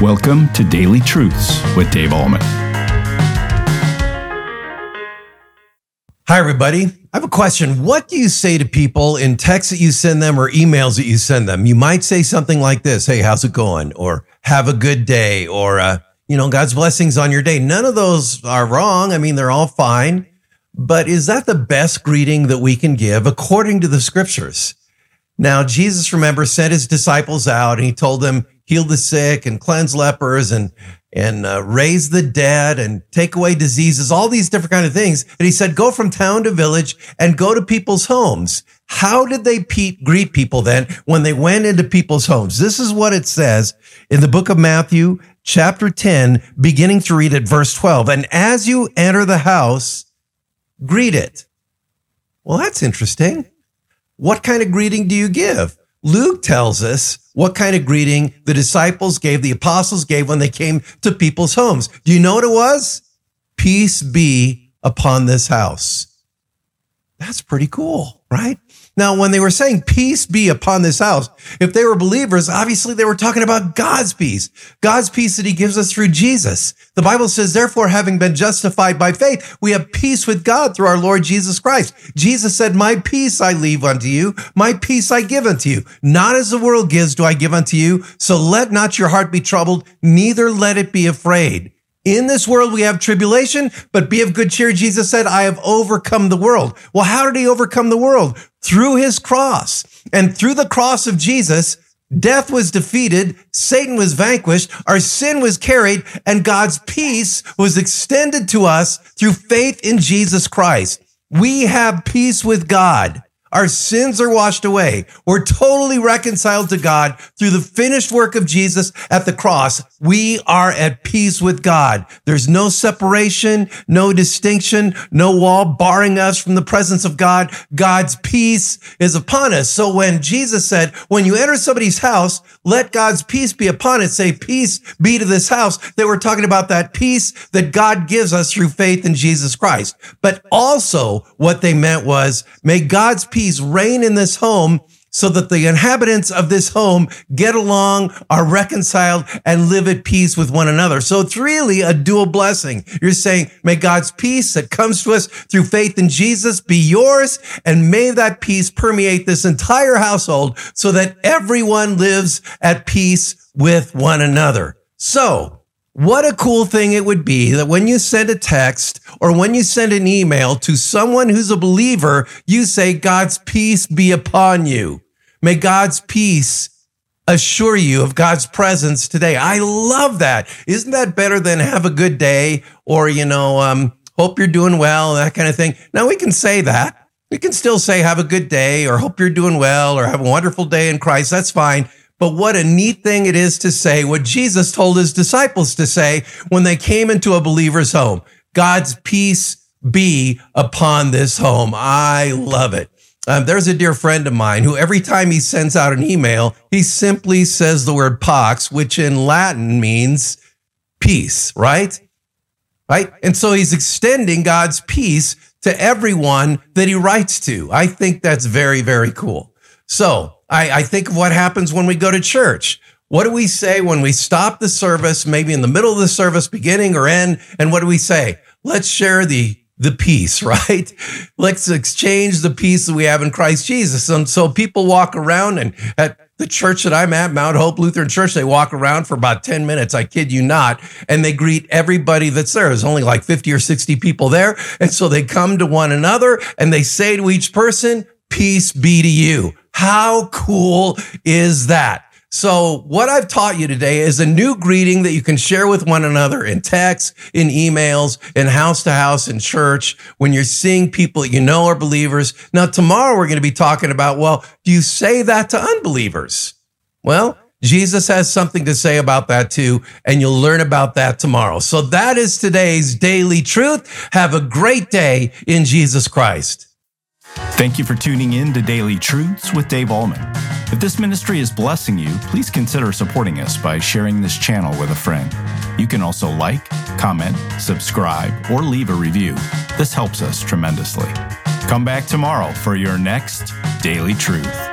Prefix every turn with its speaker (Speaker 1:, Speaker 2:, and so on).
Speaker 1: Welcome to Daily Truths with Dave Ahlman.
Speaker 2: Hi, everybody. I have a question. What do you say to people in texts that you send them or emails that you send them? You might say something like this Hey, how's it going? Or have a good day. Or, uh, you know, God's blessings on your day. None of those are wrong. I mean, they're all fine. But is that the best greeting that we can give according to the scriptures? Now, Jesus, remember, sent his disciples out and he told them, heal the sick and cleanse lepers and and uh, raise the dead and take away diseases, all these different kind of things. And he said, go from town to village and go to people's homes. How did they pe- greet people then when they went into people's homes? This is what it says in the book of Matthew, chapter 10, beginning to read at verse 12. And as you enter the house, greet it. Well, that's interesting. What kind of greeting do you give? Luke tells us what kind of greeting the disciples gave, the apostles gave when they came to people's homes. Do you know what it was? Peace be upon this house. That's pretty cool, right? Now, when they were saying peace be upon this house, if they were believers, obviously they were talking about God's peace, God's peace that he gives us through Jesus. The Bible says, therefore, having been justified by faith, we have peace with God through our Lord Jesus Christ. Jesus said, my peace I leave unto you, my peace I give unto you. Not as the world gives do I give unto you. So let not your heart be troubled, neither let it be afraid. In this world, we have tribulation, but be of good cheer. Jesus said, I have overcome the world. Well, how did he overcome the world? Through his cross. And through the cross of Jesus, death was defeated, Satan was vanquished, our sin was carried, and God's peace was extended to us through faith in Jesus Christ. We have peace with God. Our sins are washed away. We're totally reconciled to God through the finished work of Jesus at the cross. We are at peace with God. There's no separation, no distinction, no wall barring us from the presence of God. God's peace is upon us. So when Jesus said, when you enter somebody's house, let God's peace be upon it, say peace be to this house, they were talking about that peace that God gives us through faith in Jesus Christ. But also what they meant was, may God's peace reign in this home so that the inhabitants of this home get along, are reconciled, and live at peace with one another. So it's really a dual blessing. You're saying, may God's peace that comes to us through faith in Jesus be yours, and may that peace permeate this entire household so that everyone lives at peace with one another. So, what a cool thing it would be that when you send a text or when you send an email to someone who's a believer, you say, God's peace be upon you. May God's peace assure you of God's presence today. I love that. Isn't that better than have a good day or, you know, um, hope you're doing well, that kind of thing? Now we can say that. We can still say have a good day or hope you're doing well or have a wonderful day in Christ. That's fine. But what a neat thing it is to say what Jesus told his disciples to say when they came into a believer's home. God's peace be upon this home. I love it. Um, there's a dear friend of mine who every time he sends out an email, he simply says the word pax, which in Latin means peace, right? Right. And so he's extending God's peace to everyone that he writes to. I think that's very, very cool. So I, I think of what happens when we go to church. What do we say when we stop the service, maybe in the middle of the service, beginning or end? And what do we say? Let's share the the peace, right? Let's exchange the peace that we have in Christ Jesus. And so people walk around and at the church that I'm at, Mount Hope Lutheran Church, they walk around for about 10 minutes. I kid you not. And they greet everybody that's there. There's only like 50 or 60 people there. And so they come to one another and they say to each person, peace be to you. How cool is that? So what I've taught you today is a new greeting that you can share with one another in text, in emails, in house to house, in church, when you're seeing people you know are believers. Now, tomorrow we're going to be talking about, well, do you say that to unbelievers? Well, Jesus has something to say about that too, and you'll learn about that tomorrow. So that is today's daily truth. Have a great day in Jesus Christ.
Speaker 1: Thank you for tuning in to Daily Truths with Dave Ahlman. If this ministry is blessing you, please consider supporting us by sharing this channel with a friend. You can also like, comment, subscribe, or leave a review. This helps us tremendously. Come back tomorrow for your next Daily Truth.